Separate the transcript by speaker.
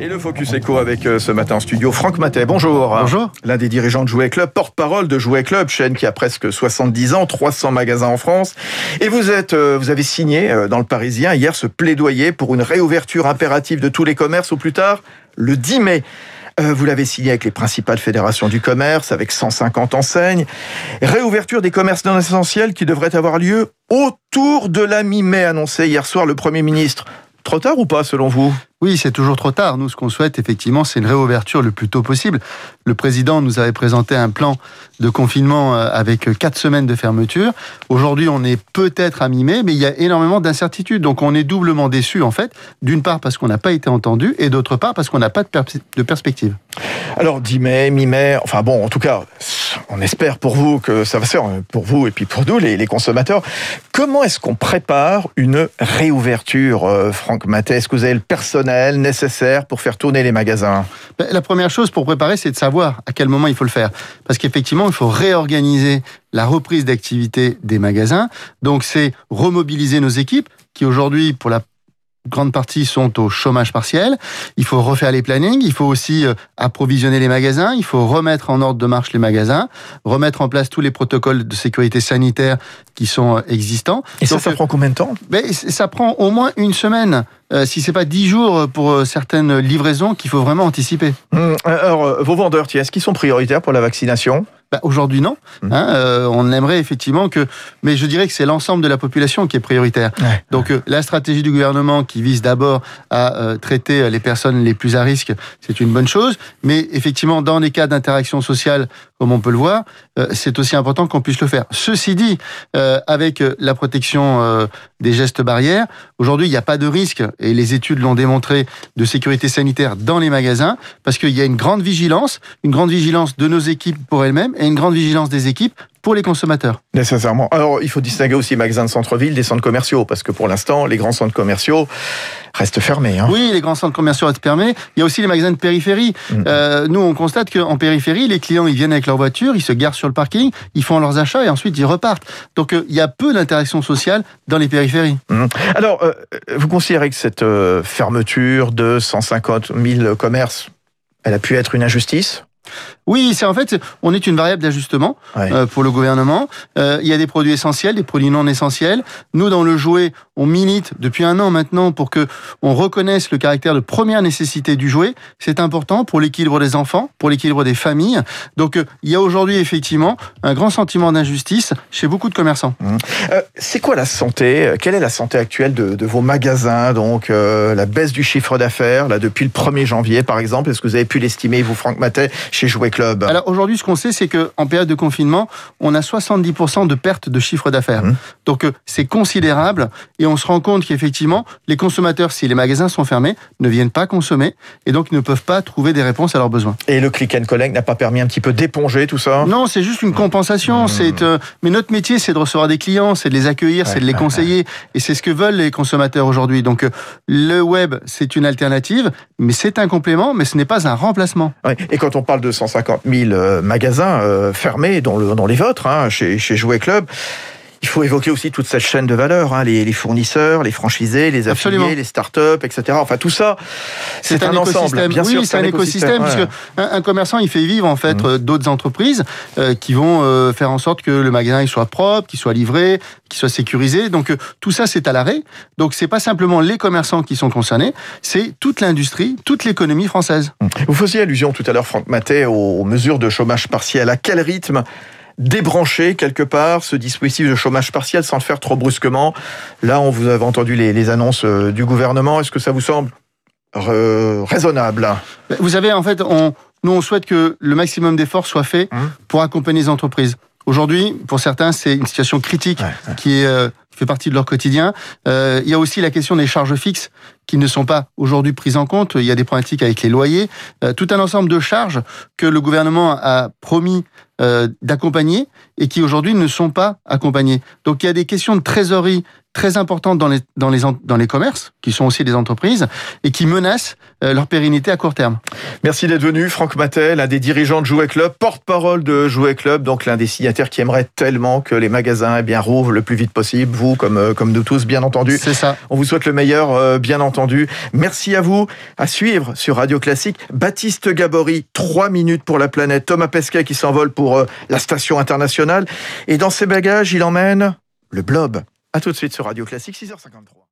Speaker 1: Et le Focus Echo avec euh, ce matin en studio Franck Matet. Bonjour.
Speaker 2: Bonjour.
Speaker 1: L'un des dirigeants de Jouet Club, porte-parole de Jouet Club, chaîne qui a presque 70 ans, 300 magasins en France. Et vous êtes, euh, vous avez signé euh, dans le Parisien hier ce plaidoyer pour une réouverture impérative de tous les commerces au plus tard le 10 mai. Vous l'avez signé avec les principales fédérations du commerce, avec 150 enseignes. Réouverture des commerces non essentiels qui devrait avoir lieu autour de la mi-mai, annoncé hier soir le Premier ministre. Trop tard ou pas, selon vous?
Speaker 2: Oui, c'est toujours trop tard. Nous, ce qu'on souhaite, effectivement, c'est une réouverture le plus tôt possible. Le président nous avait présenté un plan de confinement euh, avec quatre semaines de fermeture. Aujourd'hui, on est peut-être à mi-mai, mais il y a énormément d'incertitudes. Donc, on est doublement déçu, en fait. D'une part, parce qu'on n'a pas été entendu, et d'autre part, parce qu'on n'a pas de, perspective.
Speaker 1: Alors, 10 mai, mi-mai, enfin bon, en tout cas, on espère pour vous que ça va se faire, pour vous et puis pour nous, les, consommateurs. Comment est-ce qu'on prépare une réouverture, euh, Franck Matet Est-ce que vous avez le personnel nécessaire pour faire tourner les magasins?
Speaker 2: Ben, La première chose pour préparer, c'est de savoir à quel moment il faut le faire. Parce qu'effectivement, il faut réorganiser la reprise d'activité des magasins. Donc, c'est remobiliser nos équipes qui aujourd'hui, pour la grande partie sont au chômage partiel. Il faut refaire les plannings, il faut aussi euh, approvisionner les magasins, il faut remettre en ordre de marche les magasins, remettre en place tous les protocoles de sécurité sanitaire qui sont euh, existants.
Speaker 1: Et ça, ça prend combien de temps?
Speaker 2: ben, Ça prend au moins une semaine. Euh, si c'est pas dix jours pour certaines livraisons qu'il faut vraiment anticiper.
Speaker 1: Hum, alors, vos vendeurs, est-ce qu'ils sont prioritaires pour la vaccination?
Speaker 2: Bah, aujourd'hui, non. Mmh. Hein, euh, on aimerait effectivement que, mais je dirais que c'est l'ensemble de la population qui est prioritaire. Donc euh, la stratégie du gouvernement qui vise d'abord à euh, traiter les personnes les plus à risque, c'est une bonne chose. Mais effectivement, dans les cas d'interaction sociale, comme on peut le voir, c'est aussi important qu'on puisse le faire. Ceci dit, avec la protection des gestes barrières, aujourd'hui, il n'y a pas de risque, et les études l'ont démontré, de sécurité sanitaire dans les magasins, parce qu'il y a une grande vigilance, une grande vigilance de nos équipes pour elles-mêmes et une grande vigilance des équipes pour les consommateurs.
Speaker 1: Nécessairement. Alors, il faut distinguer aussi les magasins de centre-ville des centres commerciaux, parce que pour l'instant, les grands centres commerciaux restent fermés. Hein.
Speaker 2: Oui, les grands centres commerciaux restent fermés. Il y a aussi les magasins de périphérie. Mm. Euh, nous, on constate qu'en périphérie, les clients, ils viennent avec leur voiture, ils se garent sur le parking, ils font leurs achats et ensuite ils repartent. Donc, euh, il y a peu d'interaction sociale dans les périphéries.
Speaker 1: Mm. Alors, euh, vous considérez que cette fermeture de 150 000 commerces, elle a pu être une injustice?
Speaker 2: Oui, c'est en fait, on est une variable d'ajustement euh, pour le gouvernement. Euh, il y a des produits essentiels, des produits non essentiels. Nous, dans le jouet, on milite depuis un an maintenant pour que on reconnaisse le caractère de première nécessité du jouet. C'est important pour l'équilibre des enfants, pour l'équilibre des familles. Donc, euh, il y a aujourd'hui effectivement un grand sentiment d'injustice chez beaucoup de commerçants.
Speaker 1: Mmh. c'est quoi la santé? Quelle est la santé actuelle de, de vos magasins? Donc, la baisse du chiffre d'affaires là depuis le 1er janvier, par exemple. Est-ce que vous avez pu l'estimer, vous, Franck Matet, chez Jouet Club
Speaker 2: Alors aujourd'hui, ce qu'on sait, c'est qu'en période de confinement, on a 70% de perte de chiffre d'affaires. Mmh. Donc euh, c'est considérable et on se rend compte qu'effectivement, les consommateurs, si les magasins sont fermés, ne viennent pas consommer et donc ne peuvent pas trouver des réponses à leurs besoins.
Speaker 1: Et le click and collect n'a pas permis un petit peu d'éponger tout ça?
Speaker 2: Non, c'est juste une compensation. Mmh. C'est euh, mais notre métier, c'est de recevoir des clients, c'est de les accueillir, c'est de les conseiller et c'est ce que veulent les consommateurs aujourd'hui. Donc euh, le web, c'est une alternative, mais c'est un complément, mais ce n'est pas un remplacement.
Speaker 1: Et quand on parle de 150 50 000 euh, magasins euh, fermés, dont, le, les vôtres, hein, chez, chez Jouet Club. Il faut évoquer aussi toute cette chaîne de valeur, hein, les, fournisseurs, les franchisés, les affiliés, les startups, etc. Enfin, tout ça, c'est un, ensemble.
Speaker 2: Bien oui, c'est un, écosystème, puisque un, commerçant, il fait vivre en fait mmh. euh, d'autres entreprises qui vont faire en sorte que le magasin il soit propre, qu'il soit livré, qu'il soit sécurisé. Donc tout ça, c'est à l'arrêt. Donc c'est pas simplement les commerçants qui sont concernés, c'est toute l'industrie, toute l'économie française.
Speaker 1: Mmh. Vous faisiez allusion tout à l'heure, Franck Matet, aux mesures de chômage partiel. À quel rythme débrancher quelque part ce dispositif de chômage partiel sans le faire trop brusquement. Là, on vous avez entendu les, annonces euh, du gouvernement. Est-ce que ça vous semble raisonnable?
Speaker 2: Vous savez, en fait, on, nous, on souhaite que le maximum d'efforts soit fait hum. pour accompagner les entreprises. Aujourd'hui, pour certains, c'est une situation critique qui est euh, fait partie de leur quotidien. Euh, il y a aussi la question des charges fixes qui ne sont pas aujourd'hui prises en compte. Il y a des problématiques avec les loyers, euh, tout un ensemble de charges que le gouvernement a promis euh, d'accompagner et qui aujourd'hui ne sont pas accompagnées. Donc il y a des questions de trésorerie très importantes dans les, dans les, dans les commerces, qui sont aussi des entreprises, et qui menacent leur pérennité à court terme.
Speaker 1: Merci d'être venu, Franck Mattel, l'un des dirigeants de Jouet Club, porte-parole de Jouet Club, donc l'un des signataires qui aimerait tellement que les magasins eh bien, rouvrent le plus vite possible. Vous, comme, comme nous tous, bien entendu.
Speaker 2: C'est ça.
Speaker 1: On vous souhaite le meilleur, bien entendu. Merci à vous. À suivre sur Radio Classique, Baptiste Gabory, 3 minutes pour la planète. Thomas Pesquet qui s'envole pour la station internationale. Et dans ses bagages, il emmène le blob. À tout de suite sur Radio Classique, 6h53.